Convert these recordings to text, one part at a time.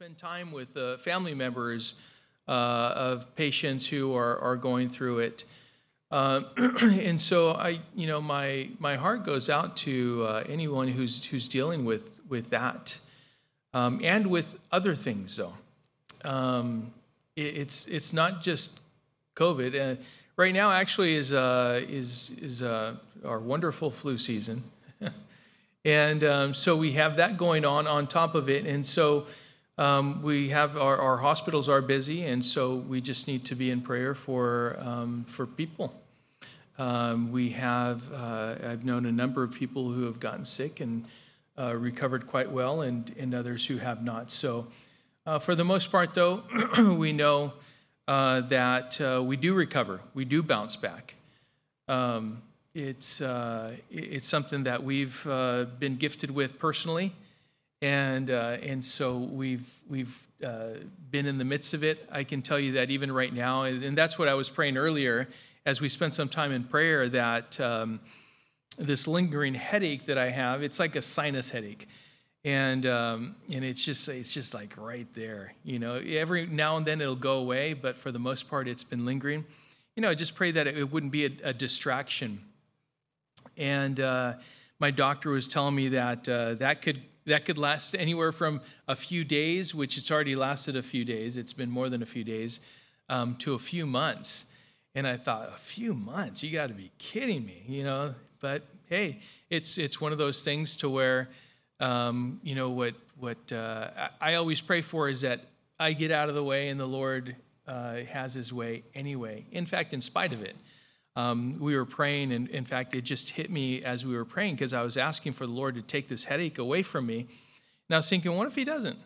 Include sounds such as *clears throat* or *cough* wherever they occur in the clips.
spend time with uh, family members uh, of patients who are, are going through it. Uh, *clears throat* and so I, you know, my my heart goes out to uh, anyone who's who's dealing with with that, um, and with other things though. Um, it, it's it's not just COVID. Uh, right now, actually, is uh, is is uh, our wonderful flu season, *laughs* and um, so we have that going on on top of it, and so. Um, we have our, our, hospitals are busy, and so we just need to be in prayer for um, for people. Um, we have uh, I've known a number of people who have gotten sick and uh, recovered quite well, and and others who have not. So, uh, for the most part, though, *clears throat* we know uh, that uh, we do recover, we do bounce back. Um, it's uh, it's something that we've been gifted with personally and uh, and so we've we've uh, been in the midst of it. I can tell you that even right now, and that's what I was praying earlier as we spent some time in prayer. That um, this lingering headache that I have, it's like a sinus headache, and um, and it's just it's just like right there. You know, every now and then it'll go away, but for the most part, it's been lingering. You know, I just pray that it wouldn't be a, a distraction. And uh, my doctor was telling me that uh, that could that could last anywhere from a few days, which it's already lasted a few days, it's been more than a few days, um, to a few months. And I thought, a few months? You got to be kidding me, you know? But hey, it's it's one of those things to where, um, you know, what what uh, I always pray for is that I get out of the way and the Lord uh, has His way anyway. In fact, in spite of it, um, we were praying, and in fact, it just hit me as we were praying because I was asking for the Lord to take this headache away from me. And I was thinking, what if He doesn't?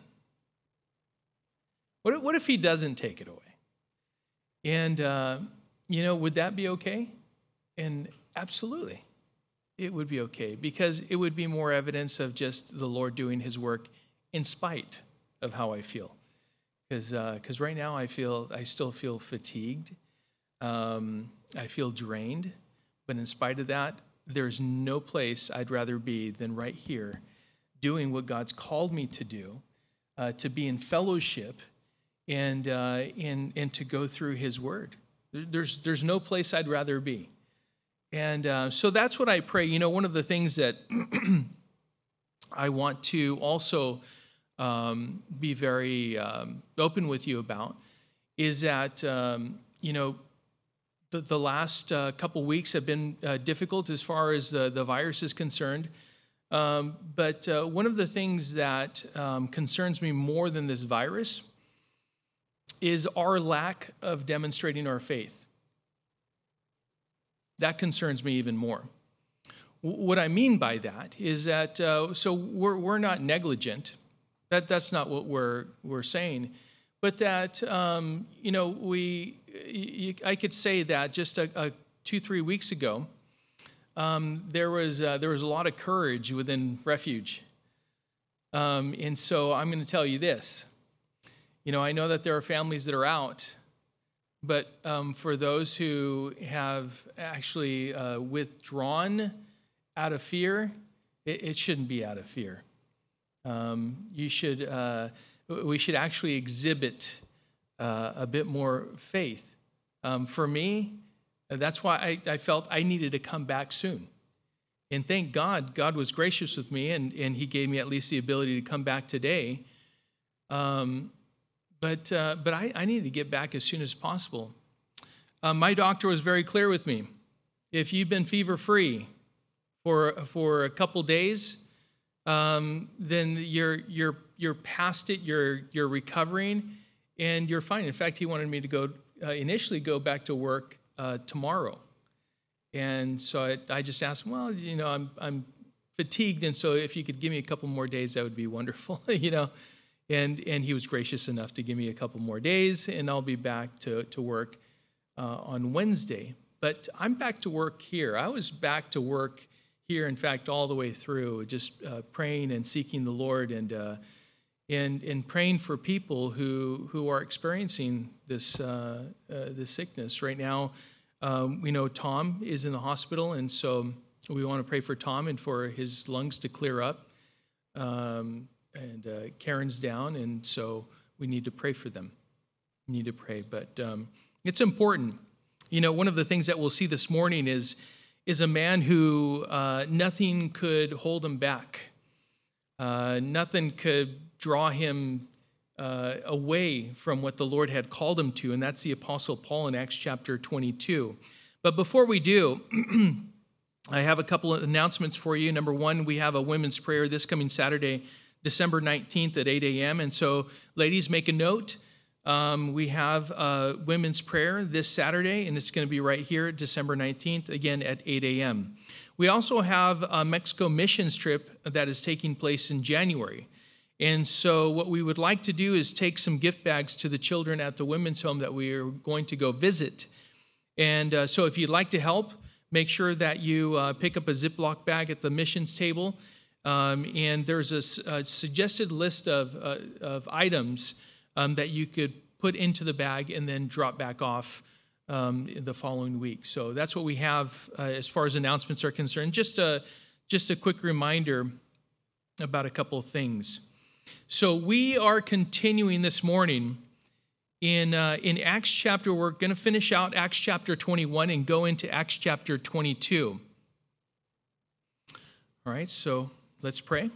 What if, what if He doesn't take it away? And, uh, you know, would that be okay? And absolutely, it would be okay because it would be more evidence of just the Lord doing His work in spite of how I feel. Because uh, right now I feel I still feel fatigued um, I feel drained, but in spite of that, there's no place I'd rather be than right here, doing what God's called me to do, uh, to be in fellowship, and uh, and and to go through His Word. There's there's no place I'd rather be, and uh, so that's what I pray. You know, one of the things that *clears throat* I want to also um, be very um, open with you about is that um, you know the, the last uh, couple weeks have been uh, difficult as far as the, the virus is concerned. Um, but uh, one of the things that um, concerns me more than this virus is our lack of demonstrating our faith. That concerns me even more. what I mean by that is that, uh, so we're, we're not negligent. That, that's not what we're, we're saying. But that, um, you know, we, you, I could say that just a, a two, three weeks ago, um, there, was, uh, there was a lot of courage within Refuge. Um, and so I'm going to tell you this. You know, I know that there are families that are out, but um, for those who have actually uh, withdrawn out of fear, it, it, shouldn't be out of fear. Um, you should, uh, we should actually exhibit uh, a bit more faith. Um, for me, that's why I, I, felt I needed to come back soon. And thank God, God was gracious with me and, and He gave me at least the ability to come back today. Um, but uh, but I, I needed to get back as soon as possible. Uh, my doctor was very clear with me. If you've been fever free for, for a couple days, um, then you're, you're, you're past it, you're, you're recovering, and you're fine. In fact, he wanted me to go uh, initially go back to work uh, tomorrow. And so I, I, just asked him, well, you know, I'm, I'm fatigued, and so if you could give me a couple more days, that would be *laughs* wonderful, you know. And, and he was gracious enough to give me a couple more days, and I'll be back to, to work uh, on Wednesday. But I'm back to work here. I was back to work here, in fact, all the way through, just uh, praying and seeking the Lord and and, and praying for people who, who are experiencing this, uh, uh, this sickness. Right now, um, we know Tom is in the hospital, and so we want to pray for Tom and for his lungs to clear up. Um, and uh, Karen's down, and so we need to pray for them. We need to pray, but um, it's important. You know, one of the things that we'll see this morning is is a man who uh, nothing could hold him back. Uh, nothing could draw him uh, away from what the Lord had called him to, and that's the Apostle Paul in Acts chapter 22. But before we do, *clears throat* I have a couple of announcements for you. Number one, we have a women's prayer this coming Saturday, December 19th at 8 a.m. And so, ladies, make a note. Um, we have a women's prayer this Saturday, and it's going to be right here, December 19th, again at 8 a.m. We also have a Mexico missions trip that is taking place in January. And so, what we would like to do is take some gift bags to the children at the women's home that we are going to go visit. And uh, so, if you'd like to help, make sure that you uh, pick up a Ziploc bag at the missions table. Um, and there's a, a, suggested list of, uh, of items um, that you could put into the bag and then drop back off um, the following week. So that's what we have uh, as far as announcements are concerned. Just a, just a quick reminder about a couple of things. So we are continuing this morning in, uh, in Acts chapter, we're going to finish out Acts chapter 21 and go into Acts chapter 22. All right, so let's pray.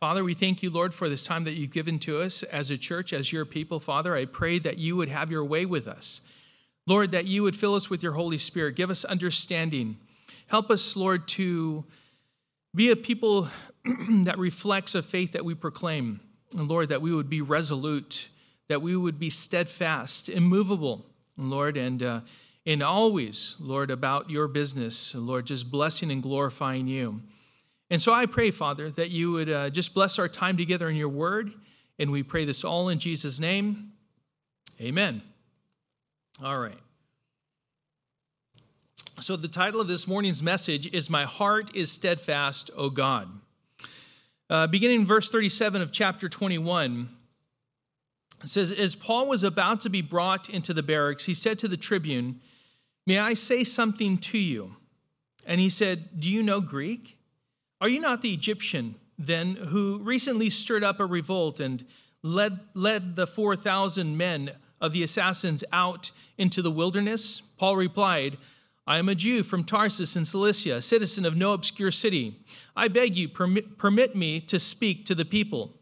Father, we thank you, Lord, for this time that you've given to us as a church, as your people. Father, I pray that you would have your way with us. Lord, that you would fill us with your Holy Spirit. Give us understanding. Help us, Lord, to be a people *clears throat* that reflects a faith that we proclaim. And Lord, that we would be resolute, that we would be steadfast, immovable, Lord, and, uh, and always, Lord, about your business, Lord, just blessing and glorifying you. And so I pray, Father, that you would uh, just bless our time together in your word. And we pray this all in Jesus' name. Amen. All right. So, the title of this morning's message is My Heart is Steadfast, O God. Uh, beginning in verse 37 of chapter 21, it says, As Paul was about to be brought into the barracks, he said to the tribune, May I say something to you? And he said, Do you know Greek? Are you not the Egyptian, then, who recently stirred up a revolt and led, led the 4,000 men of the assassins out into the wilderness? Paul replied, I am a Jew from Tarsus in Cilicia, a citizen of no obscure city. I beg you, permit, permit me to speak to the people.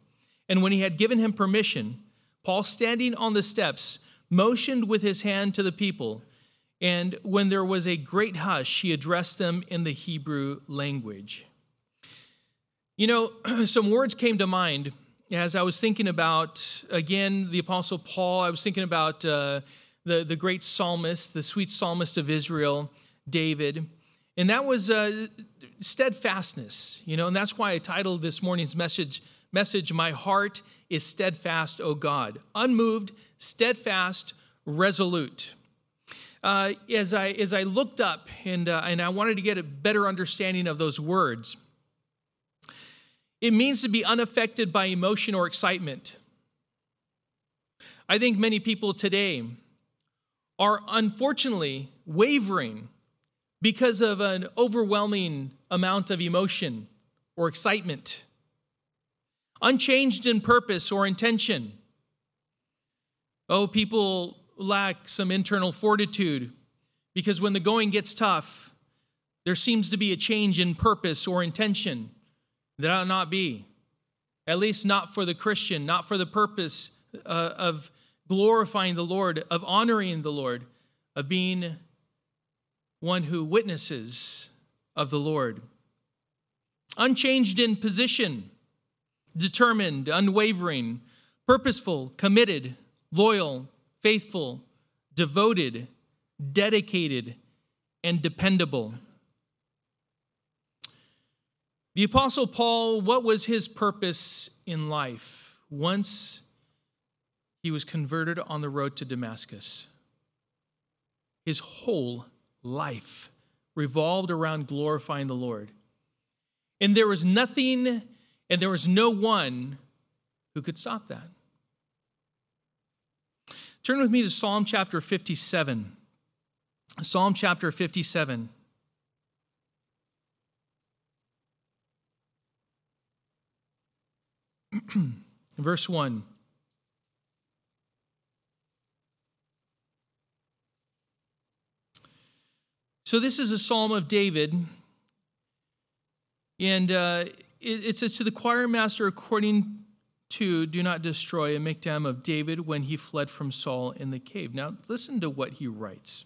And when he had given him permission, Paul, standing on the steps, motioned with his hand to the people. And when there was a great hush, he addressed them in the Hebrew language. You know, *clears throat* some words came to mind as I was thinking about, again, the Apostle Paul. I was thinking about uh, the, the great psalmist, the sweet psalmist of Israel, David. And that was uh, steadfastness, you know, and that's why I titled this morning's message, message My Heart is Steadfast, O God. Unmoved, steadfast, resolute. Uh, as, I, as I looked up and, uh, and I wanted to get a better understanding of those words, it means to be unaffected by emotion or excitement. I think many people today are unfortunately wavering because of an overwhelming amount of emotion or excitement, unchanged in purpose or intention. Oh, people lack some internal fortitude because when the going gets tough, there seems to be a change in purpose or intention. That ought not be. At least not for the Christian, not for the purpose uh, of glorifying the Lord, of honoring the Lord, of being one who witnesses of the Lord. Unchanged in position, determined, unwavering, purposeful, committed, loyal, faithful, devoted, dedicated, and dependable. The Apostle Paul, what was his purpose in life once he was converted on the road to Damascus? His whole life revolved around glorifying the Lord. And there was nothing and there was no one who could stop that. Turn with me to Psalm chapter 57. Psalm chapter 57. *clears throat* Verse 1. So, this is a psalm of David. And uh, it, it says, To the choir master, according to Do Not Destroy, a miktam of David when he fled from Saul in the cave. Now, listen to what he writes.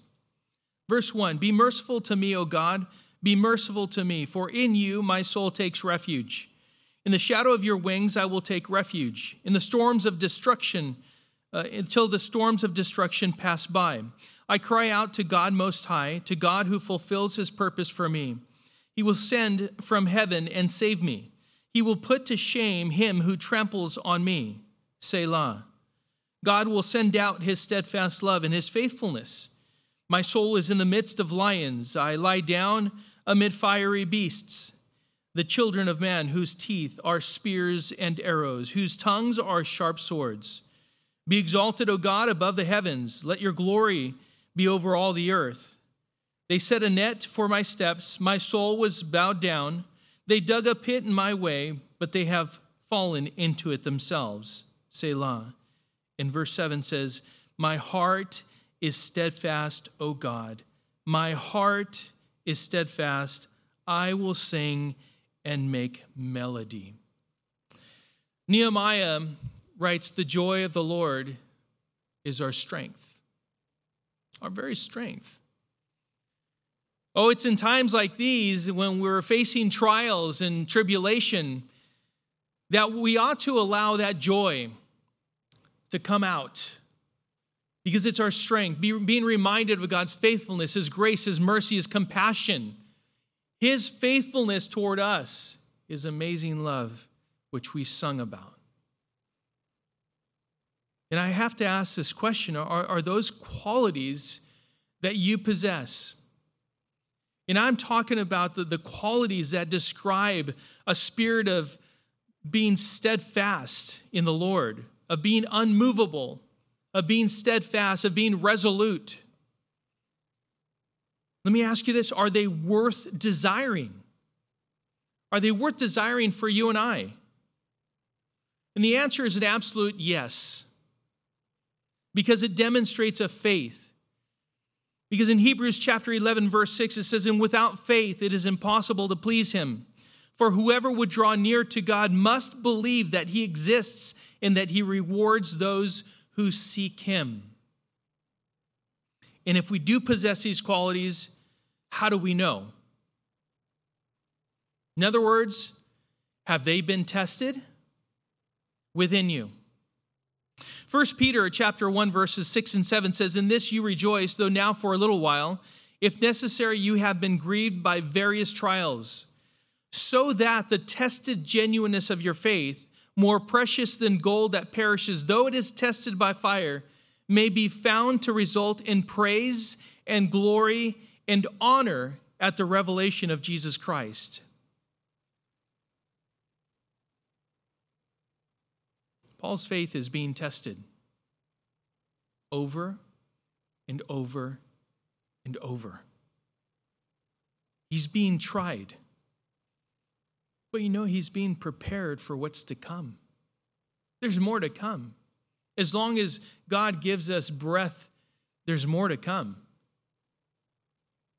Verse 1 Be merciful to me, O God, be merciful to me, for in you my soul takes refuge. In the shadow of your wings I will take refuge. In the storms of destruction, uh, until the storms of destruction pass by. I cry out to God Most High, to God who fulfills his purpose for me. He will send from heaven and save me. He will put to shame him who tramples on me. Selah. God will send out his steadfast love and his faithfulness. My soul is in the midst of lions. I lie down amid fiery beasts, the children of man, whose teeth are spears and arrows, whose tongues are sharp swords. Be exalted, O God, above the heavens. Let your glory be over all the earth. They set a net for my steps. My soul was bowed down. They dug a pit in my way, but they have fallen into it themselves. Selah. And verse 7 says, My heart is steadfast, O God. My heart is steadfast. I will sing and make melody. Nehemiah writes, The joy of the Lord is our strength our very strength. Oh, it's in times like these when we're facing trials and tribulation that we ought to allow that joy to come out because it's our strength. Be, being reminded of God's faithfulness, His grace, His mercy, His compassion, His faithfulness toward us, His amazing love, which we sung about. And I have to ask this question are, are those qualities that you possess? And I'm talking about the, the qualities that describe a spirit of being steadfast in the Lord, of being unmovable, of being steadfast, of being resolute. Let me ask you this are they worth desiring? Are they worth desiring for you and I? And the answer is an absolute yes because it demonstrates a faith. Because in Hebrews chapter 11, verse 6, it says, And without faith it is impossible to please him. For whoever would draw near to God must believe that he exists and that he rewards those who seek him. And if we do possess these qualities, how do we know? In other words, have they been tested within you? 1 Peter chapter 1 verses 6 and 7 says in this you rejoice though now for a little while if necessary you have been grieved by various trials so that the tested genuineness of your faith more precious than gold that perishes though it is tested by fire may be found to result in praise and glory and honor at the revelation of Jesus Christ. Paul's faith is being tested over and over and over. He's being tried. But you know, he's being prepared for what's to come. There's more to come. As long as God gives us breath, there's more to come.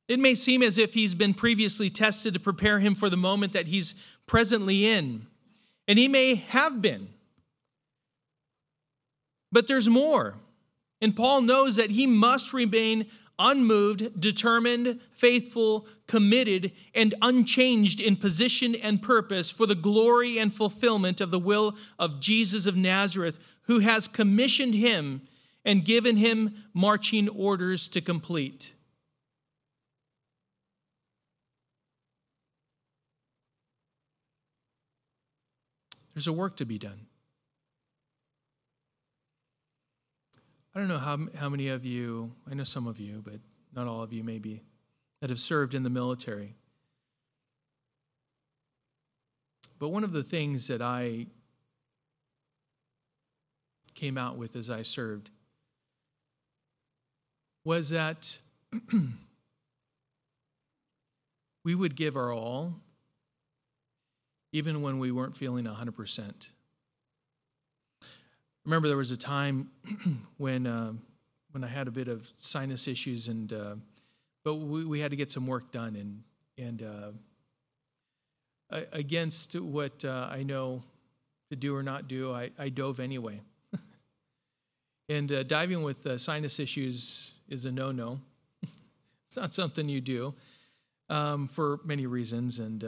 It may seem as if he's been previously tested to prepare him for the moment that he's presently in. And he may have been. But there's more. And Paul knows that he must remain unmoved, determined, faithful, committed, and unchanged in position and purpose for the glory and fulfillment of the will of Jesus of Nazareth, who has commissioned him and given him marching orders to complete. There's a work to be done. I don't know how, how many of you, I know some of you, but not all of you maybe, that have served in the military. But one of the things that I came out with as I served was that *clears throat* we would give our all even when we weren't feeling 100%. Remember there was a time *clears throat* when uh, when I had a bit of sinus issues, and uh, but we, we had to get some work done, and and uh, against what uh, I know to do or not do, I, I dove anyway. *laughs* and uh, diving with uh, sinus issues is a no-no. *laughs* it's not something you do um, for many reasons, and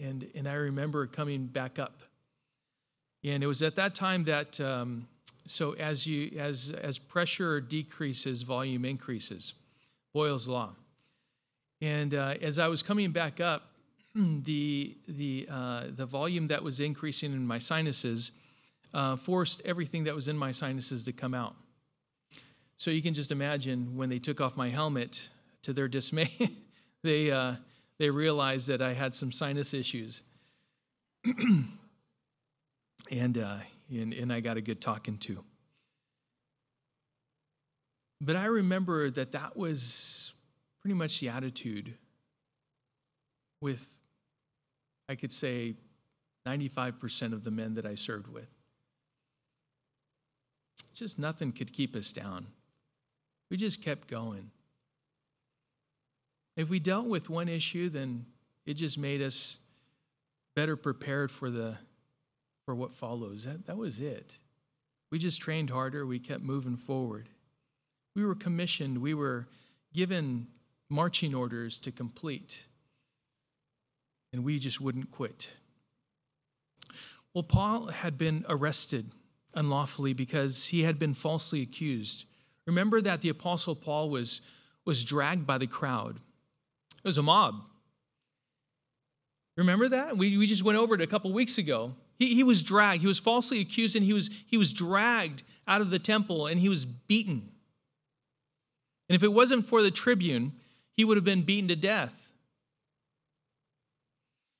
and and I remember coming back up and it was at that time that um, so as you as as pressure decreases, volume increases. Boyle's law. And uh, as I was coming back up, *clears throat* the the uh, the volume that was increasing in my sinuses uh, forced everything that was in my sinuses to come out. So you can just imagine when they took off my helmet, to their dismay, *laughs* they uh, they realized that I had some sinus issues. *clears throat* and, uh, and, and I got a good talking to. But I remember that that was pretty much the attitude with, I could say, 95% of the men that I served with. Just nothing could keep us down. We just kept going. If we dealt with one issue, then it just made us better prepared for the for what follows. That, that was it. We just trained harder, we kept moving forward. We were commissioned, we were given marching orders to complete, and we just wouldn't quit. Well, Paul had been arrested unlawfully because he had been falsely accused. Remember that the Apostle Paul was, was dragged by the crowd, it was a mob. Remember that? We, we just went over it a couple weeks ago. He, he was dragged. He was falsely accused and he was, he was dragged out of the temple and he was beaten. And if it wasn't for the tribune, he would have been beaten to death.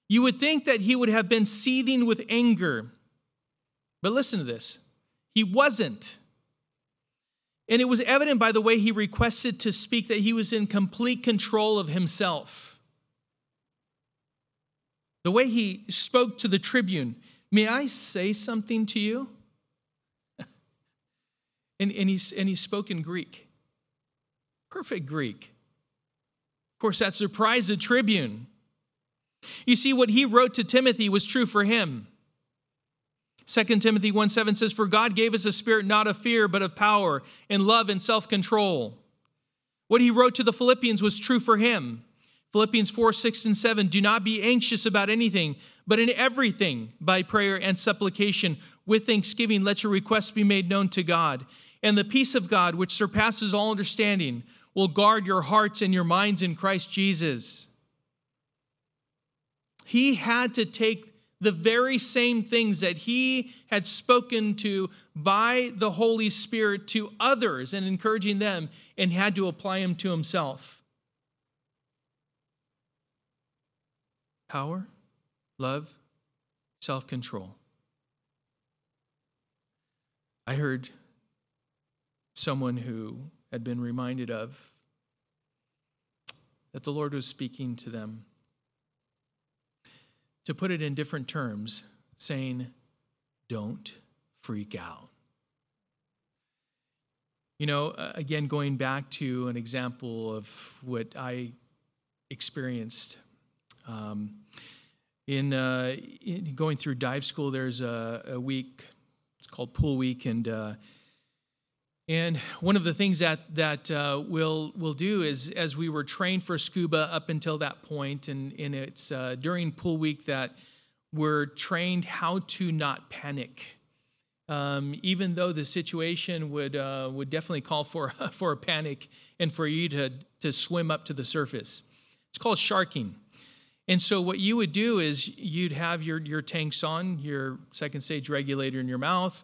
You would think that he would have been seething with anger. But listen to this he wasn't. And it was evident by the way he requested to speak that he was in complete control of himself. The way he spoke to the tribune, May I say something to you? *laughs* and, and, he, and he spoke in Greek, perfect Greek. Of course, that surprised the tribune. You see, what he wrote to Timothy was true for him. 2 Timothy 1 7 says, For God gave us a spirit not of fear, but of power and love and self control. What he wrote to the Philippians was true for him. Philippians 4, 6, and 7. Do not be anxious about anything, but in everything, by prayer and supplication, with thanksgiving, let your requests be made known to God. And the peace of God, which surpasses all understanding, will guard your hearts and your minds in Christ Jesus. He had to take the very same things that he had spoken to by the Holy Spirit to others and encouraging them, and had to apply them to himself. Power, love, self control. I heard someone who had been reminded of that the Lord was speaking to them. To put it in different terms, saying, Don't freak out. You know, again, going back to an example of what I experienced um, in, uh, in, going through dive school, there's a, a, week. It's called Pool Week, and uh, and one of the things that that uh, we'll we'll do is as we were trained for scuba up until that point, and and it's uh, during Pool Week that we're trained how to not panic. Um, even though the situation would uh, would definitely call for *laughs* for a panic and for you to to swim up to the surface. It's called sharking. And so what you would do is you'd have your, your tanks on, your second stage regulator in your mouth,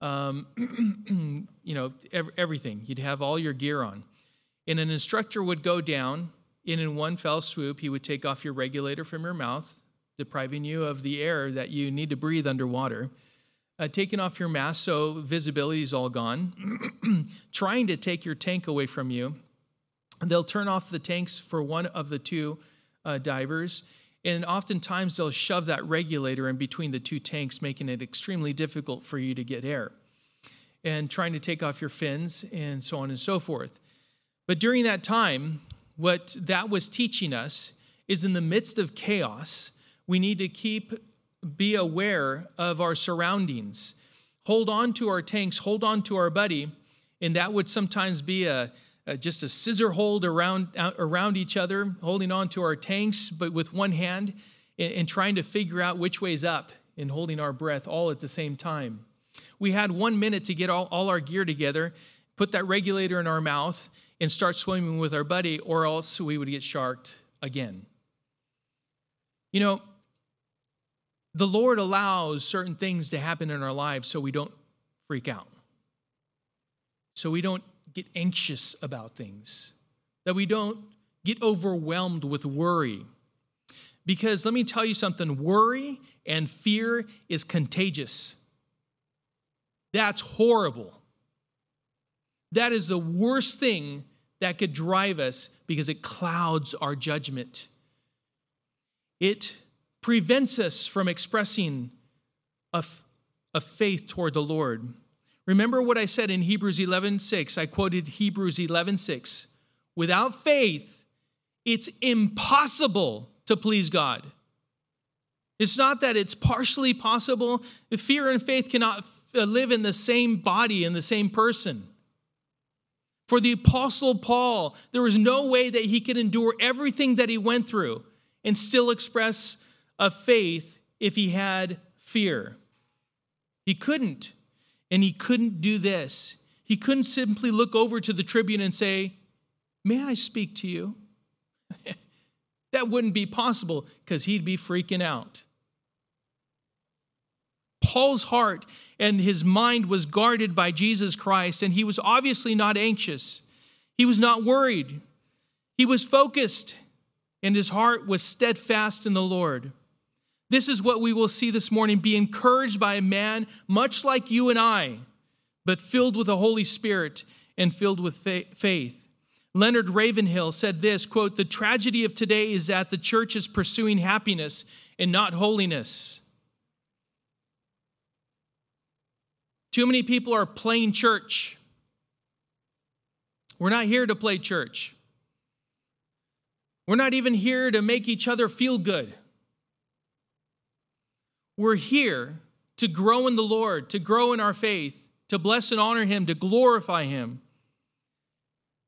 um, *clears throat* you know, ev- everything. You'd have all your gear on. And an instructor would go down, and in one fell swoop, he would take off your regulator from your mouth, depriving you of the air that you need to breathe underwater. Uh, taking off your mask so visibility is all gone, *clears throat* trying to take your tank away from you. They'll turn off the tanks for one of the two uh, divers. And oftentimes they'll shove that regulator in between the two tanks, making it extremely difficult for you to get air. and trying to take off your fins and so on and so forth. But during that time, what that was teaching us is in the midst of chaos, we need to keep be aware of our surroundings. Hold on to our tanks, hold on to our buddy, and that would sometimes be a, a just a scissor hold around around each other, holding on to our tanks, but with one hand, and, and trying to figure out which way's up and holding our breath all at the same time. We had one minute to get all, all our gear together, put that regulator in our mouth, and start swimming with our buddy, or else we would get sharked again. You know, the Lord allows certain things to happen in our lives so we don't freak out, so we don't get anxious about things, that we don't get overwhelmed with worry. Because let me tell you something worry and fear is contagious. That's horrible. That is the worst thing that could drive us because it clouds our judgment. It prevents us from expressing a, a faith toward the Lord. Remember what I said in Hebrews 11:6. I quoted Hebrews 11:6. Without faith, it's impossible to please God. It's not that it's partially possible. Fear and faith cannot uh, live in the same body, in the same person. For the Apostle Paul, there was no way that he could endure everything that he went through and still express a faith if he had fear. He couldn't. And he couldn't do this. He couldn't simply look over to the tribune and say, May I speak to you? *laughs* that wouldn't be possible because he'd be freaking out. Paul's heart and his mind was guarded by Jesus Christ, and he was obviously not anxious. He was not worried. He was focused, and his heart was steadfast in the Lord. This is what we will see this morning be encouraged by a man much like you and I, but filled with the Holy Spirit and filled with faith. Leonard Ravenhill said this quote, The tragedy of today is that the church is pursuing happiness and not holiness. Too many people are playing church. We're not here to play church. We're not even here to make each other feel good. We're here to grow in the Lord, to grow in our faith, to bless and honor Him, to glorify Him,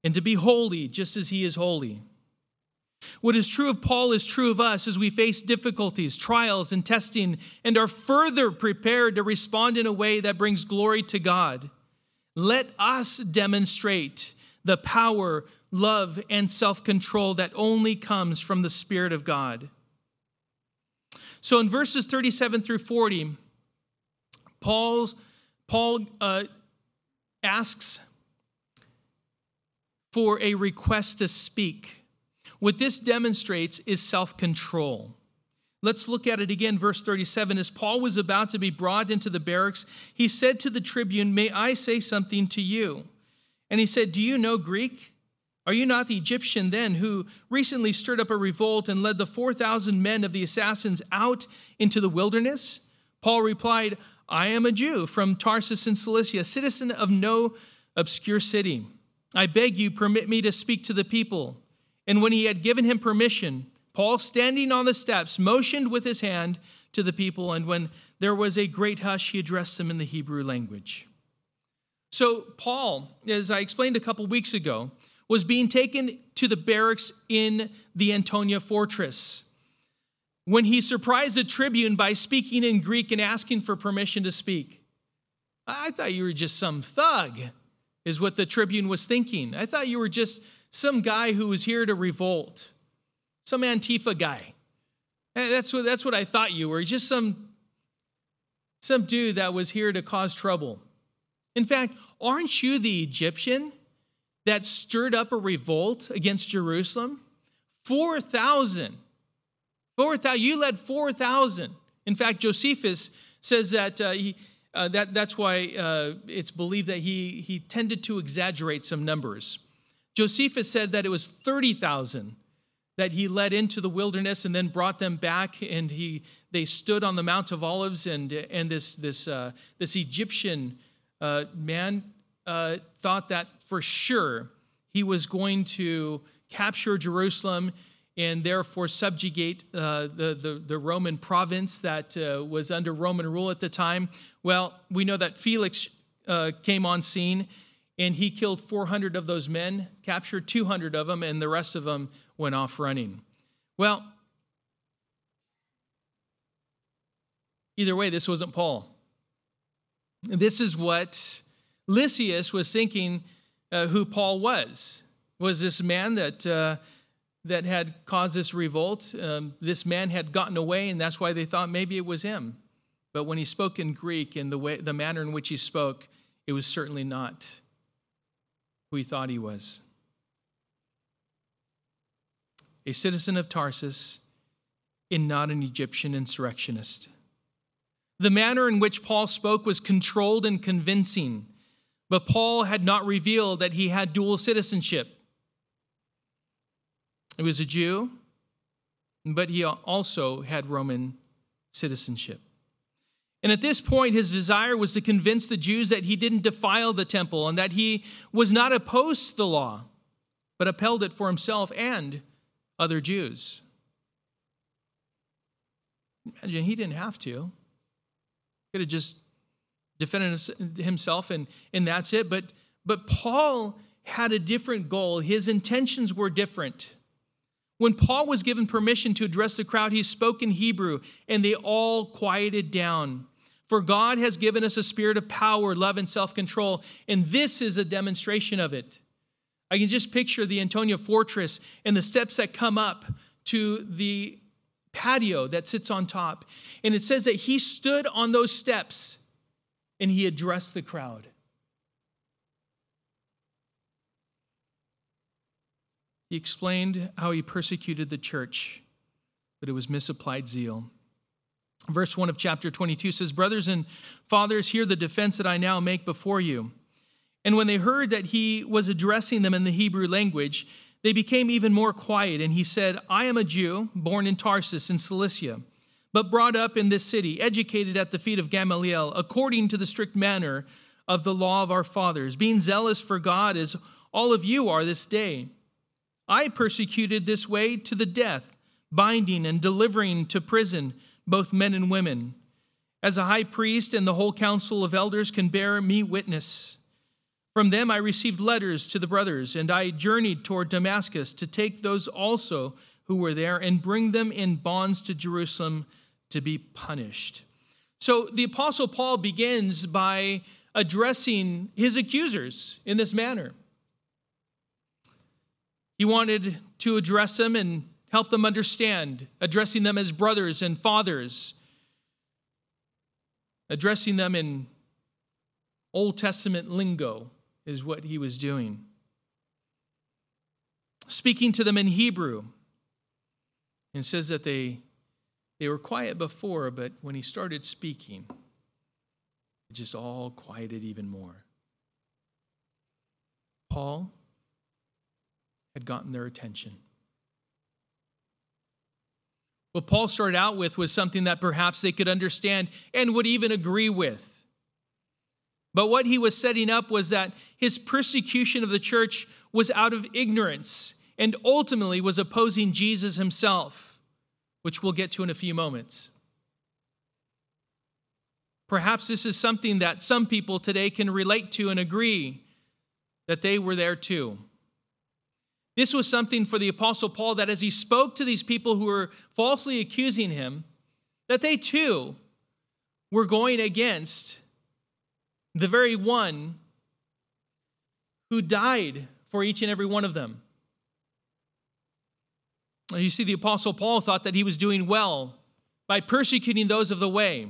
and to be holy just as He is holy. What is true of Paul is true of us as we face difficulties, trials, and testing, and are further prepared to respond in a way that brings glory to God. Let us demonstrate the power, love, and self control that only comes from the Spirit of God. So in verses 37 through 40, Paul's, Paul uh, asks for a request to speak. What this demonstrates is self control. Let's look at it again, verse 37. As Paul was about to be brought into the barracks, he said to the tribune, May I say something to you? And he said, Do you know Greek? Are you not the Egyptian then who recently stirred up a revolt and led the 4,000 men of the assassins out into the wilderness? Paul replied, I am a Jew from Tarsus in Cilicia, citizen of no obscure city. I beg you, permit me to speak to the people. And when he had given him permission, Paul, standing on the steps, motioned with his hand to the people, and when there was a great hush, he addressed them in the Hebrew language. So, Paul, as I explained a couple weeks ago, was being taken to the barracks in the Antonia fortress when he surprised the tribune by speaking in Greek and asking for permission to speak. I thought you were just some thug, is what the tribune was thinking. I thought you were just some guy who was here to revolt, some Antifa guy. Eh, that's what, that's what I thought you were, just some, some dude that was here to cause trouble. In fact, aren't you the Egyptian that stirred up a revolt against Jerusalem? 4,000. 4,000. You led 4,000. In fact, Josephus says that uh, he, uh, that, that's why uh, it's believed that he, he tended to exaggerate some numbers. Josephus said that it was 30,000 that he led into the wilderness and then brought them back, and he, they stood on the Mount of Olives, and, and this, this, uh, this Egyptian uh, man uh, thought that for sure he was going to capture Jerusalem and therefore subjugate uh, the, the, the, Roman province that uh, was under Roman rule at the time. Well, we know that Felix uh, came on scene and he killed 400 of those men, captured 200 of them, and the rest of them went off running. Well, either way, this wasn't Paul. This is what Lysias was thinking uh, who Paul was. Was this man that, uh, that had caused this revolt? Um, this man had gotten away, and that's why they thought maybe it was him. But when he spoke in Greek and the, way, the manner in which he spoke, it was certainly not who he thought he was. A citizen of Tarsus and not an Egyptian insurrectionist. The manner in which Paul spoke was controlled and convincing, but Paul had not revealed that he had dual citizenship. He was a Jew, but he also had Roman citizenship. And at this point, his desire was to convince the Jews that he didn't defile the temple and that he was not opposed to the law, but upheld it for himself and other Jews. Imagine he didn't have to. Could have just defended himself and, and that's it. But, but Paul had a different goal. His intentions were different. When Paul was given permission to address the crowd, he spoke in Hebrew and they all quieted down. For God has given us a spirit of power, love, and self control, and this is a demonstration of it. I can just picture the Antonia Fortress and the steps that come up to the patio that sits on top. And it says that he stood on those steps and he addressed the crowd. He explained how he persecuted the church, but it was misapplied zeal. Verse 1 of chapter 22 says, Brothers and fathers, hear the defense that I now make before you. And when they heard that he was addressing them in the Hebrew language, they became even more quiet. And he said, I am a Jew, born in Tarsus in Cilicia, but brought up in this city, educated at the feet of Gamaliel, according to the strict manner of the law of our fathers, being zealous for God as all of you are this day. I persecuted this way to the death, binding and delivering to prison both men and women. As a high priest and the whole council of elders can bear me witness. From them I received letters to the brothers, and I journeyed toward Damascus to take those also who were there and bring them in bonds to Jerusalem to be punished. So the Apostle Paul begins by addressing his accusers in this manner. He wanted to address them and help them understand, addressing them as brothers and fathers, addressing them in Old Testament lingo is what he was doing. Speaking to them in Hebrew. And says that they, they were quiet before, but when he started speaking, it just all quieted even more. Paul had gotten their attention. What Paul started out with was something that perhaps they could understand and would even agree with. But what he was setting up was that his persecution of the church was out of ignorance and ultimately was opposing Jesus himself, which we'll get to in a few moments. Perhaps this is something that some people today can relate to and agree that they were there too. This was something for the Apostle Paul that as he spoke to these people who were falsely accusing him, that they too were going against the very one who died for each and every one of them. You see, the Apostle Paul thought that he was doing well by persecuting those of the way.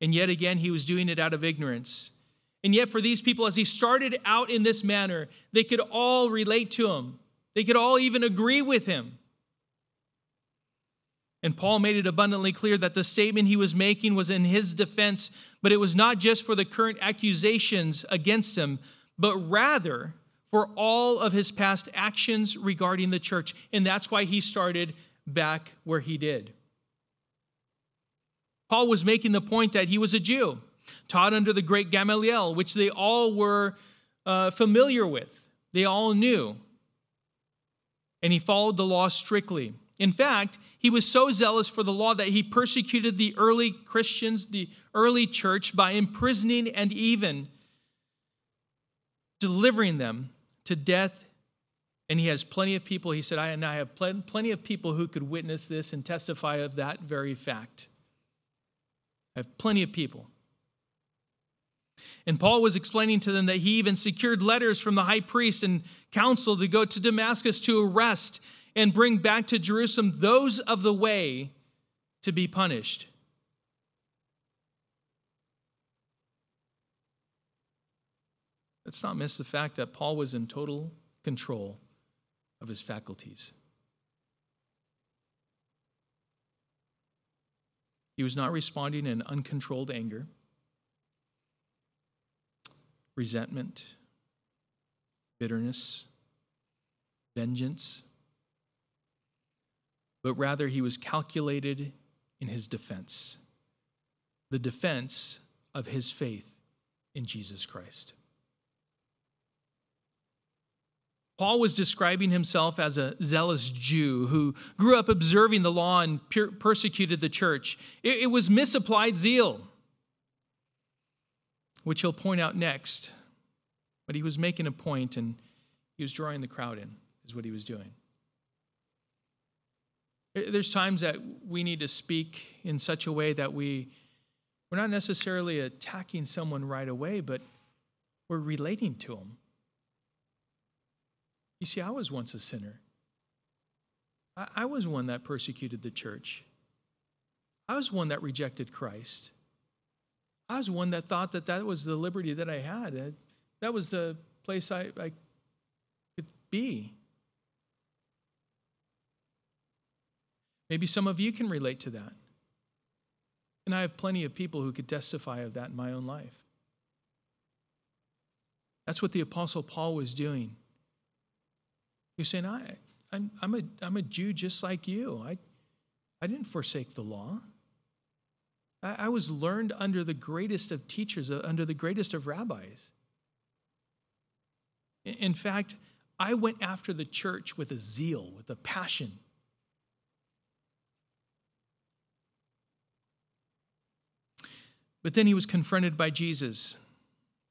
And yet again, he was doing it out of ignorance. And yet, for these people, as he started out in this manner, they could all relate to him. They could all even agree with him. And Paul made it abundantly clear that the statement he was making was in his defense, but it was not just for the current accusations against him, but rather for all of his past actions regarding the church. And that's why he started back where he did. Paul was making the point that he was a Jew. taught under the great Gamaliel, which they all were uh, familiar with, they all knew. And he followed the law strictly. In fact, he was so zealous for the law that he persecuted the early Christians, the early church, by imprisoning and even delivering them to death. And he has plenty of people, he said, I, and I have plenty of people who could witness this and testify of that very fact. I have plenty of people. And Paul was explaining to them that he even secured letters from the high priest and council to go to Damascus to arrest and bring back to Jerusalem those of the way to be punished. Let's not miss the fact that Paul was in total control of his faculties. He was not responding in uncontrolled anger, resentment, bitterness, vengeance, but rather he was calculated in his defense, the defense of his faith in Jesus Christ. Paul was describing himself as a zealous Jew who grew up observing the law and persecuted the church. It, it was misapplied zeal, which he'll point out next. But he was making a point and he was drawing the crowd in, is what he was doing. There's times that we need to speak in such a way that we, we're not necessarily attacking someone right away, but we're relating to them. You see, I was once a sinner. I, I was one that persecuted the church. I was one that rejected Christ. I was one that thought that that was the liberty that I had. That was the place I, I could be. Maybe some of you can relate to that. And I have plenty of people who could testify of that in my own life. That's what the Apostle Paul was doing. Was saying, I, I'm, I'm, a, I'm a Jew just like you. I, I didn't forsake the law. I, I was learned under the greatest of teachers, uh, under the greatest of rabbis. In fact, I went after the church with a zeal, with a passion. But then he was confronted by Jesus.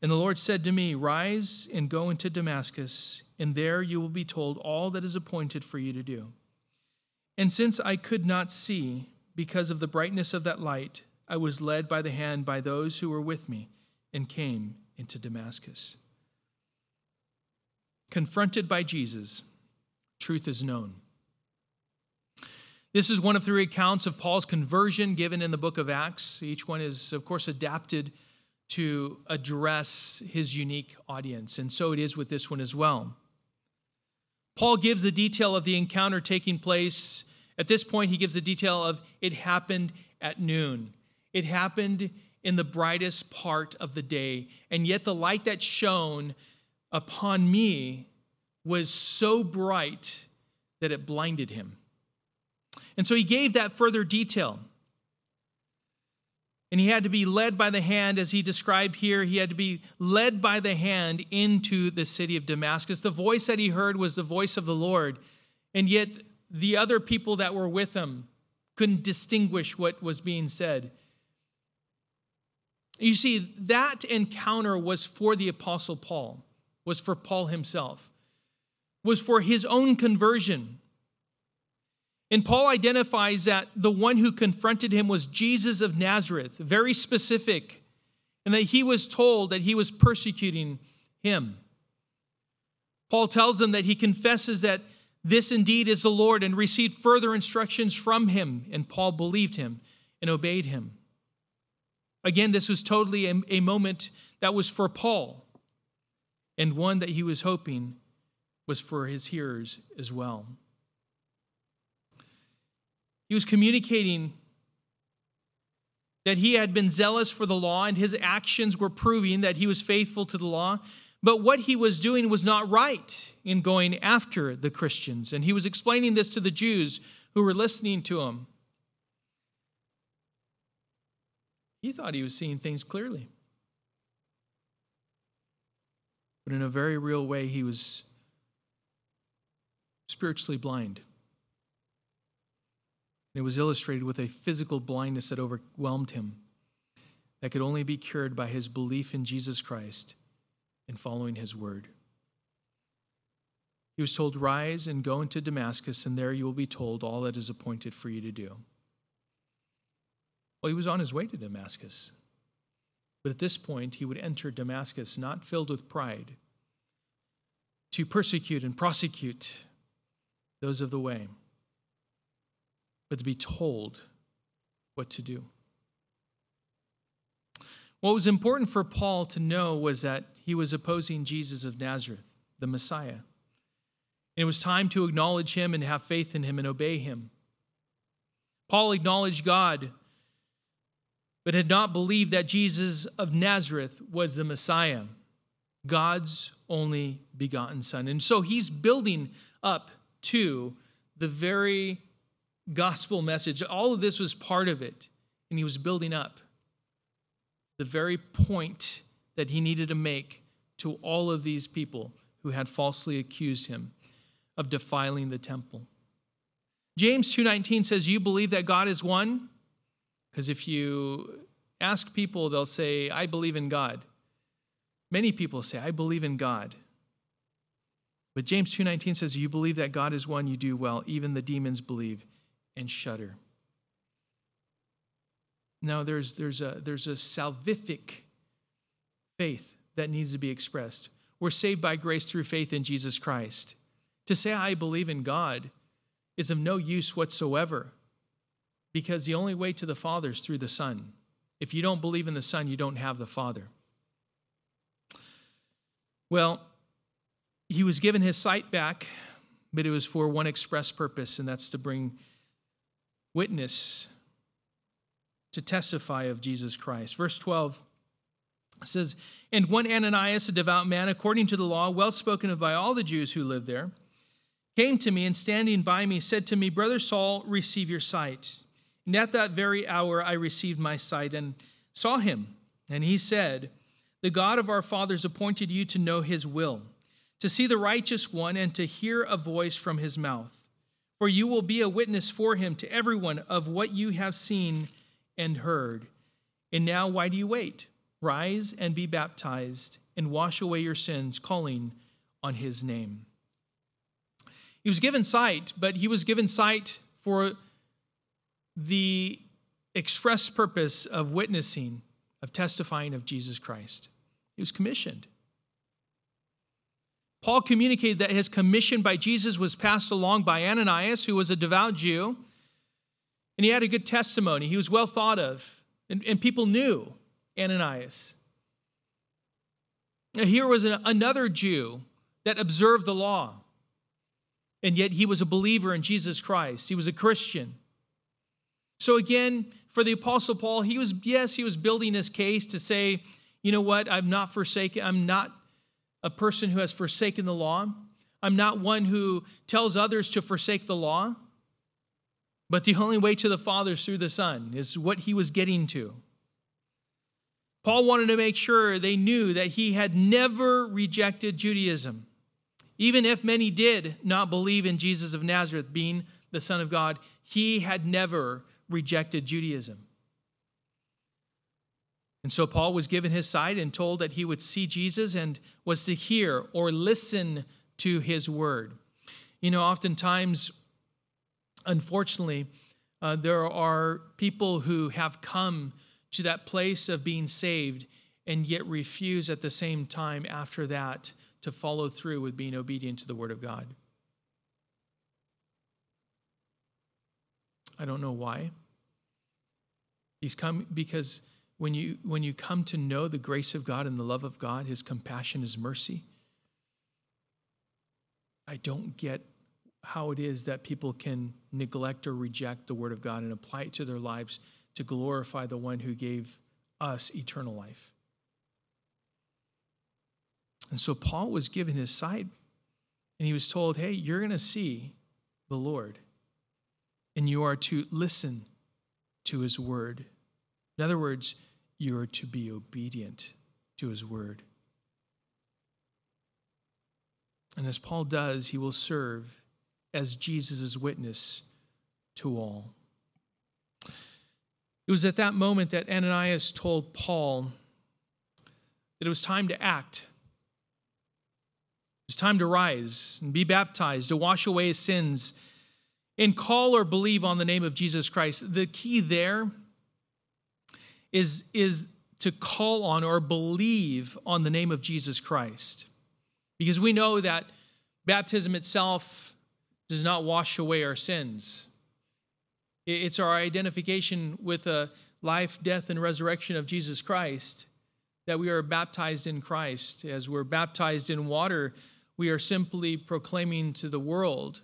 And the Lord said to me, Rise and go into Damascus, and there you will be told all that is appointed for you to do. And since I could not see because of the brightness of that light, I was led by the hand by those who were with me and came into Damascus. Confronted by Jesus, truth is known. This is one of three accounts of Paul's conversion given in the book of Acts. Each one is, of course, adapted to address his unique audience, and so it is with this one as well. Paul gives the detail of the encounter taking place. At this point, he gives the detail of it happened at noon. It happened in the brightest part of the day, and yet the light that shone upon me was so bright that it blinded him. And so he gave that further detail. And he had to be led by the hand, as he described here. He had to be led by the hand into the city of Damascus. The voice that he heard was the voice of the Lord. And yet, the other people that were with him couldn't distinguish what was being said. You see, that encounter was for the Apostle Paul, was for Paul himself, was for his own conversion. And Paul identifies that the one who confronted him was Jesus of Nazareth, very specific, and that he was told that he was persecuting him. Paul tells them that he confesses that this indeed is the Lord and received further instructions from him, and Paul believed him and obeyed him. Again, this was totally a, a moment that was for Paul, and one that he was hoping was for his hearers as well. He was communicating that he had been zealous for the law and his actions were proving that he was faithful to the law. But what he was doing was not right in going after the Christians. And he was explaining this to the Jews who were listening to him. He thought he was seeing things clearly. But in a very real way, he was spiritually blind. It was illustrated with a physical blindness that overwhelmed him, that could only be cured by his belief in Jesus Christ and following his word. He was told, Rise and go into Damascus, and there you will be told all that is appointed for you to do. Well, he was on his way to Damascus. But at this point, he would enter Damascus not filled with pride to persecute and prosecute those of the way but to be told what to do. What was important for Paul to know was that he was opposing Jesus of Nazareth, the Messiah. And it was time to acknowledge him and have faith in him and obey him. Paul acknowledged God, but had not believed that Jesus of Nazareth was the Messiah, God's only begotten Son. And so he's building up to the very gospel message. All of this was part of it, and he was building up the very point that he needed to make to all of these people who had falsely accused him of defiling the temple. James 2:19 says, "You believe that God is one?" Because if you ask people, they'll say, "I believe in God." Many people say, "I believe in God." But James 2:19 says, "You believe that God is one, you do well. Even the demons believe and shudder. Now, there's, there's, a, there's a salvific faith that needs to be expressed. We're saved by grace through faith in Jesus Christ. To say, I believe in God, is of no use whatsoever because the only way to the Father is through the Son. If you don't believe in the Son, you don't have the Father. Well, he was given his sight back, but it was for one express purpose, and that's to bring witness to testify of Jesus Christ. Verse 12 says, And one Ananias, a devout man, according to the law, well spoken of by all the Jews who lived there, came to me and standing by me said to me, Brother Saul, receive your sight. And at that very hour I received my sight and saw him. And he said, The God of our fathers appointed you to know his will, to see the righteous one, and to hear a voice from his mouth for you will be a witness for him to everyone of what you have seen and heard. And now, why do you wait? Rise and be baptized and wash away your sins, calling on his name. He was given sight, but he was given sight for the express purpose of witnessing, of testifying of Jesus Christ. He was commissioned. Paul communicated that his commission by Jesus was passed along by Ananias, who was a devout Jew, and he had a good testimony. He was well thought of, and, and people knew Ananias. Now, here was an, another Jew that observed the law, and yet he was a believer in Jesus Christ. He was a Christian. So, again, for the Apostle Paul, he was, yes, he was building his case to say, you know what, I'm not forsaken, I'm not a person who has forsaken the law. I'm not one who tells others to forsake the law. But the only way to the Father is through the Son, is what he was getting to. Paul wanted to make sure they knew that he had never rejected Judaism. Even if many did not believe in Jesus of Nazareth being the Son of God, he had never rejected Judaism. And so Paul was given his sight and told that he would see Jesus and was to hear or listen to his word. You know, oftentimes, unfortunately, uh, there are people who have come to that place of being saved and yet refuse at the same time after that to follow through with being obedient to the word of God. I don't know why. He's come because when you when you come to know the grace of God and the love of God, his compassion, his mercy, I don't get how it is that people can neglect or reject the word of God and apply it to their lives to glorify the one who gave us eternal life. And so Paul was given his sight and he was told, Hey, you're going to see the Lord and you are to listen to his word. In other words, you are to be obedient to his word. And as Paul does, he will serve as Jesus' witness to all. It was at that moment that Ananias told Paul that it was time to act. It was time to rise and be baptized, to wash away his sins, and call or believe on the name of Jesus Christ. The key there is, is to call on or believe on the name of Jesus Christ. Because we know that baptism itself does not wash away our sins. It's our identification with the life, death, and resurrection of Jesus Christ that we are baptized in Christ. As we're baptized in water, we are simply proclaiming to the world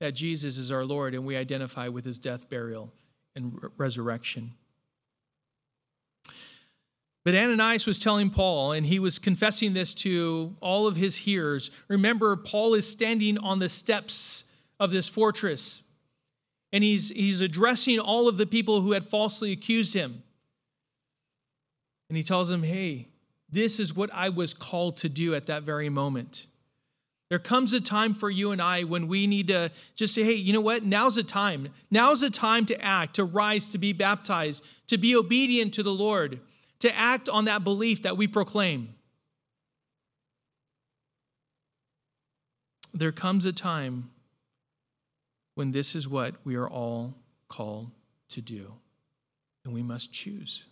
that Jesus is our Lord and we identify with his death, burial, and resurrection. But Ananias was telling Paul, and he was confessing this to all of his hearers. Remember, Paul is standing on the steps of this fortress, and he's, he's addressing all of the people who had falsely accused him. And he tells them, Hey, this is what I was called to do at that very moment. There comes a time for you and I when we need to just say, hey, you know what? Now's the time. Now's the time to act, to rise, to be baptized, to be obedient to the Lord to act on that belief that we proclaim. There comes a time when this is what we are all called to do, and we must choose.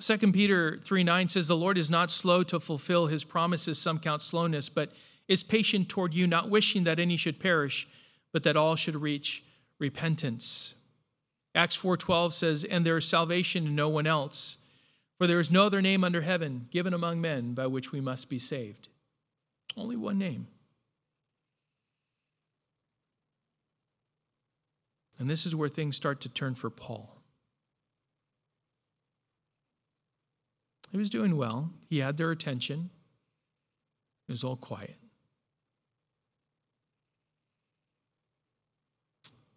2 Peter 3 9 says, The Lord is not slow to fulfill his promises, some count slowness, but is patient toward you, not wishing that any should perish, but that all should reach repentance. Acts 4:12 says, "And there is salvation in no one else, for there is no other name under heaven given among men by which we must be saved." Only one name. And this is where things start to turn for Paul. He was doing well. He had their attention. It was all quiet.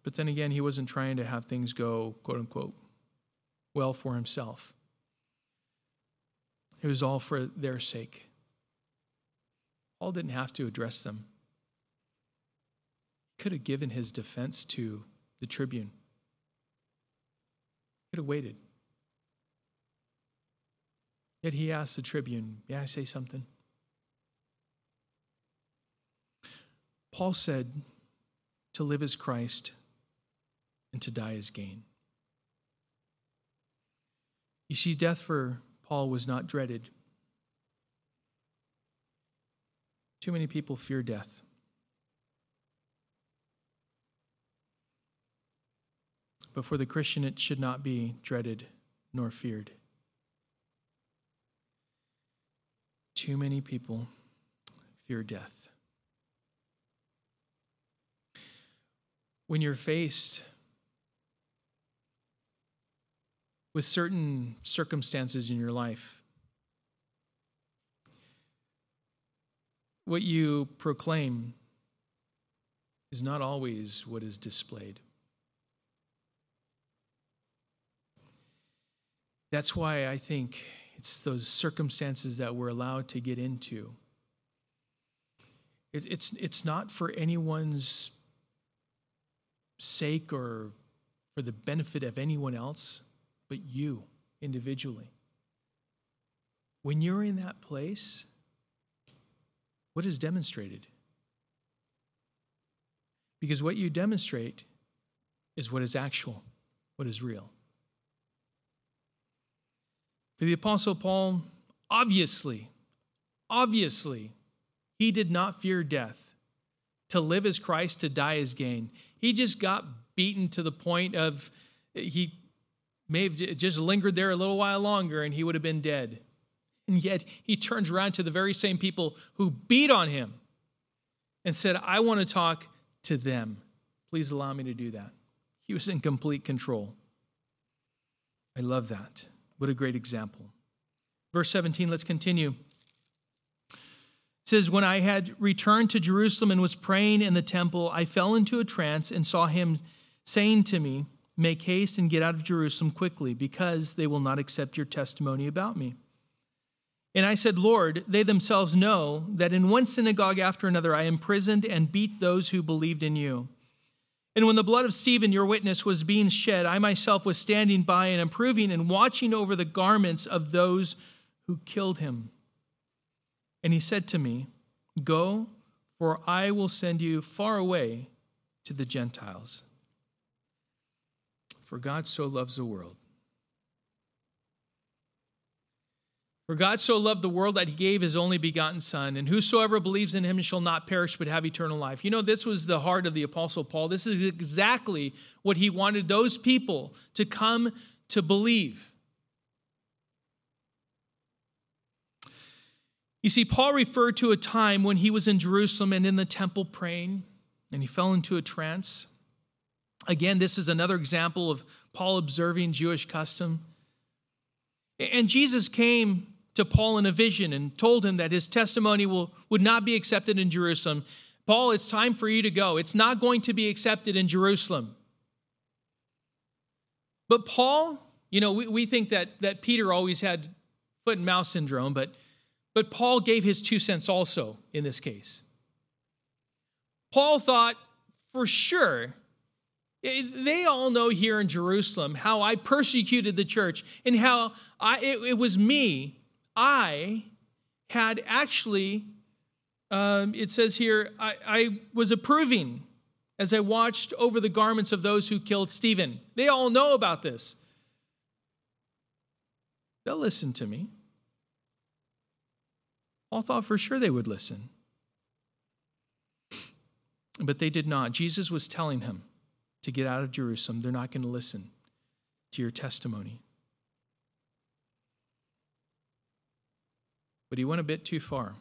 But then again, he wasn't trying to have things go, quote unquote, well for himself. It was all for their sake. Paul didn't have to address them. He could have given his defense to the tribune. He could have waited. Yet he asked the tribune, May I say something? Paul said, To live as Christ and to die is gain. You see, death for Paul was not dreaded. Too many people fear death. But for the Christian, it should not be dreaded nor feared. Too many people fear death. When you're faced with certain circumstances in your life. What you proclaim is not always what is displayed. That's why I think it's those circumstances that we're allowed to get into. It, it's, it's not for anyone's sake or for the benefit of anyone else but you individually. When you're in that place, what is demonstrated? Because what you demonstrate is what is actual, what is real. For the Apostle Paul, obviously, obviously, he did not fear death. To live as Christ, to die as gain. He just got beaten to the point of he may have just lingered there a little while longer and he would have been dead. And yet he turns around to the very same people who beat on him and said, I want to talk to them. Please allow me to do that. He was in complete control. I love that. What a great example. Verse 17, let's continue. It says, When I had returned to Jerusalem and was praying in the temple, I fell into a trance and saw him saying to me, Make haste and get out of Jerusalem quickly, because they will not accept your testimony about me. And I said, Lord, they themselves know that in one synagogue after another I imprisoned and beat those who believed in you. And when the blood of Stephen, your witness, was being shed, I myself was standing by and approving and watching over the garments of those who killed him. And he said to me, Go, for I will send you far away to the Gentiles. For God so loves the world For God so loved the world that he gave his only begotten Son, and whosoever believes in him shall not perish but have eternal life. You know, this was the heart of the Apostle Paul. This is exactly what he wanted those people to come to believe. You see, Paul referred to a time when he was in Jerusalem and in the temple praying, and he fell into a trance. Again, this is another example of Paul observing Jewish custom. And Jesus came to Paul in a vision and told him that his testimony will, would not be accepted in Jerusalem. Paul, it's time for you to go. It's not going to be accepted in Jerusalem. But Paul, you know, we, we think that, that Peter always had foot and mouth syndrome, but, but Paul gave his two cents also in this case. Paul thought for sure they all know here in Jerusalem how I persecuted the church and how I, it, it was me. I had actually, um, it says here, I, I was approving as I watched over the garments of those who killed Stephen. They all know about this. They'll listen to me. Paul thought for sure they would listen. But they did not. Jesus was telling him, to get out of Jerusalem. They're not going to listen to your testimony. But he went a bit too far.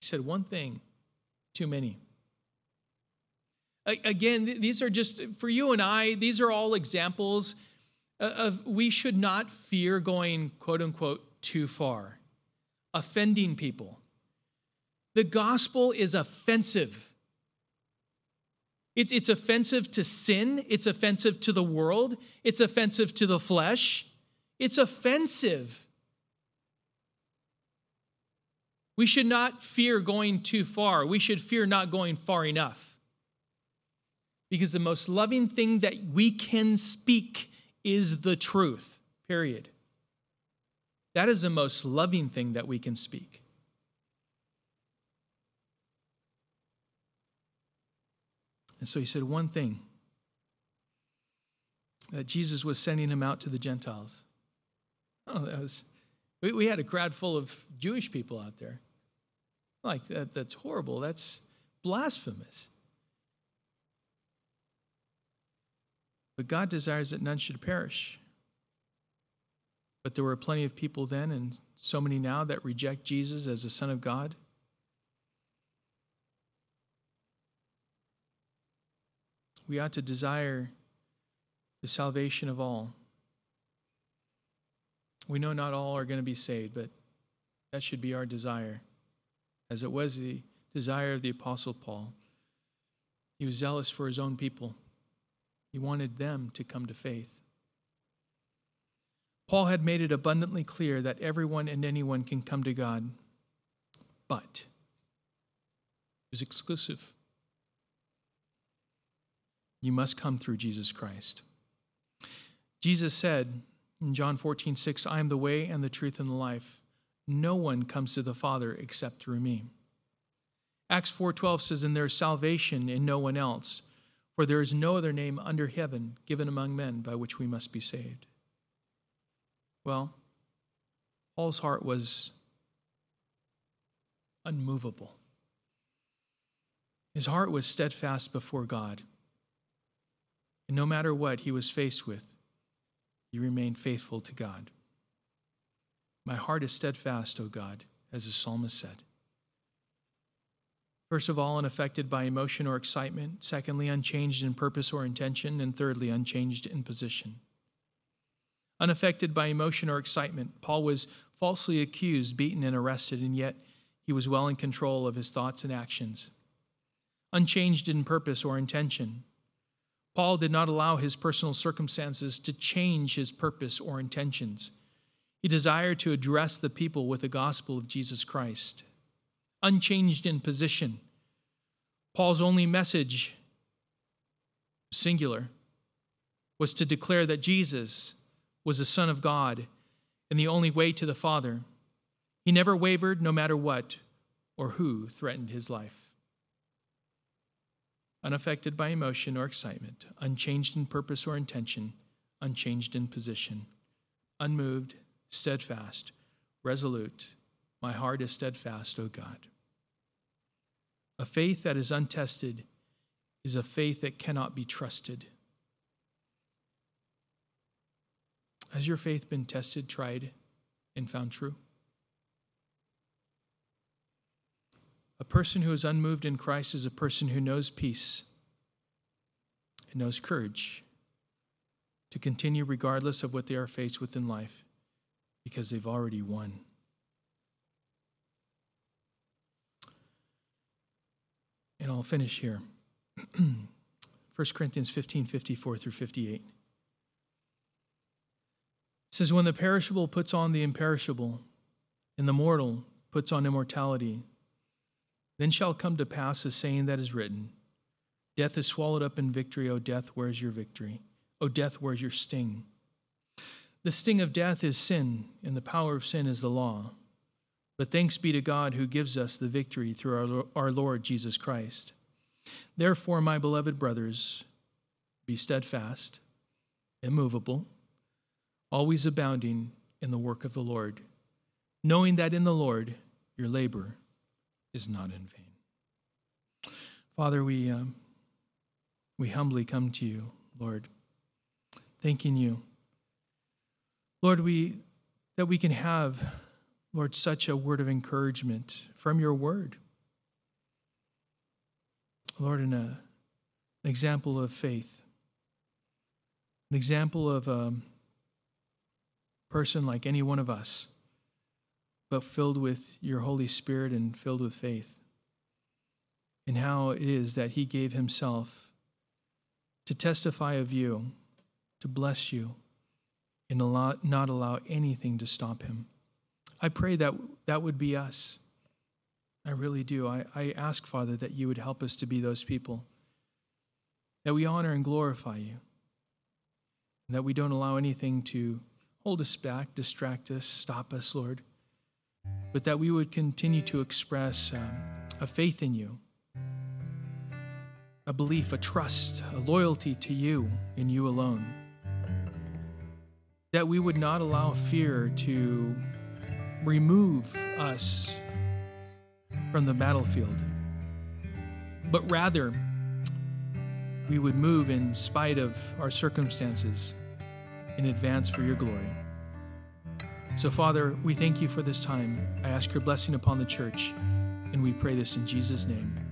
He said one thing too many. Again, these are just, for you and I, these are all examples of we should not fear going, quote unquote, too far, offending people. The gospel is offensive. It, it's offensive to sin. It's offensive to the world. It's offensive to the flesh. It's offensive. We should not fear going too far. We should fear not going far enough. Because the most loving thing that we can speak is the truth, period. That is the most loving thing that we can speak. And so he said one thing that Jesus was sending him out to the Gentiles. Oh, that was, we, we had a crowd full of Jewish people out there. Like, that, that's horrible. That's blasphemous. But God desires that none should perish. But there were plenty of people then, and so many now, that reject Jesus as the Son of God. We ought to desire the salvation of all. We know not all are going to be saved, but that should be our desire, as it was the desire of the Apostle Paul. He was zealous for his own people, he wanted them to come to faith. Paul had made it abundantly clear that everyone and anyone can come to God, but it was exclusive. You must come through Jesus Christ. Jesus said in John 14, 6, I am the way and the truth and the life. No one comes to the Father except through me. Acts 4:12 says, And there is salvation in no one else, for there is no other name under heaven given among men by which we must be saved. Well, Paul's heart was unmovable. His heart was steadfast before God. And no matter what he was faced with, he remained faithful to God. My heart is steadfast, O God, as the psalmist said. First of all, unaffected by emotion or excitement. Secondly, unchanged in purpose or intention. And thirdly, unchanged in position. Unaffected by emotion or excitement, Paul was falsely accused, beaten, and arrested, and yet he was well in control of his thoughts and actions. Unchanged in purpose or intention, Paul did not allow his personal circumstances to change his purpose or intentions. He desired to address the people with the gospel of Jesus Christ. Unchanged in position, Paul's only message, singular, was to declare that Jesus was the Son of God and the only way to the Father. He never wavered, no matter what or who threatened his life unaffected by emotion or excitement, unchanged in purpose or intention, unchanged in position, unmoved, steadfast, resolute. My heart is steadfast, O God. A faith that is untested is a faith that cannot be trusted. Has your faith been tested, tried, and found true? A person who is unmoved in Christ is a person who knows peace and knows courage to continue regardless of what they are faced with in life because they've already won. And I'll finish here. *clears throat* 1 Corinthians 15 54 through 58. It says, When the perishable puts on the imperishable, and the mortal puts on immortality, then shall come to pass the saying that is written Death is swallowed up in victory. O death, where's your victory? O death, where's your sting? The sting of death is sin, and the power of sin is the law. But thanks be to God who gives us the victory through our, our Lord Jesus Christ. Therefore, my beloved brothers, be steadfast, immovable, always abounding in the work of the Lord, knowing that in the Lord your labor is not in vain. Father, we, um, we humbly come to you, Lord, thanking you. Lord, we, that we can have, Lord, such a word of encouragement from your word. Lord, in a, an example of faith, an example of a person like any one of us but filled with your Holy Spirit and filled with faith. And how it is that He gave Himself to testify of you, to bless you, and not allow anything to stop Him. I pray that that would be us. I really do. I, I ask, Father, that you would help us to be those people, that we honor and glorify you, and that we don't allow anything to hold us back, distract us, stop us, Lord but that we would continue to express um, a faith in you, a belief, a trust, a loyalty to you and you alone. That we would not allow fear to remove us from the battlefield, but rather we would move in spite of our circumstances in advance for your glory. So, Father, we thank you for this time. I ask your blessing upon the church, and we pray this in Jesus' name.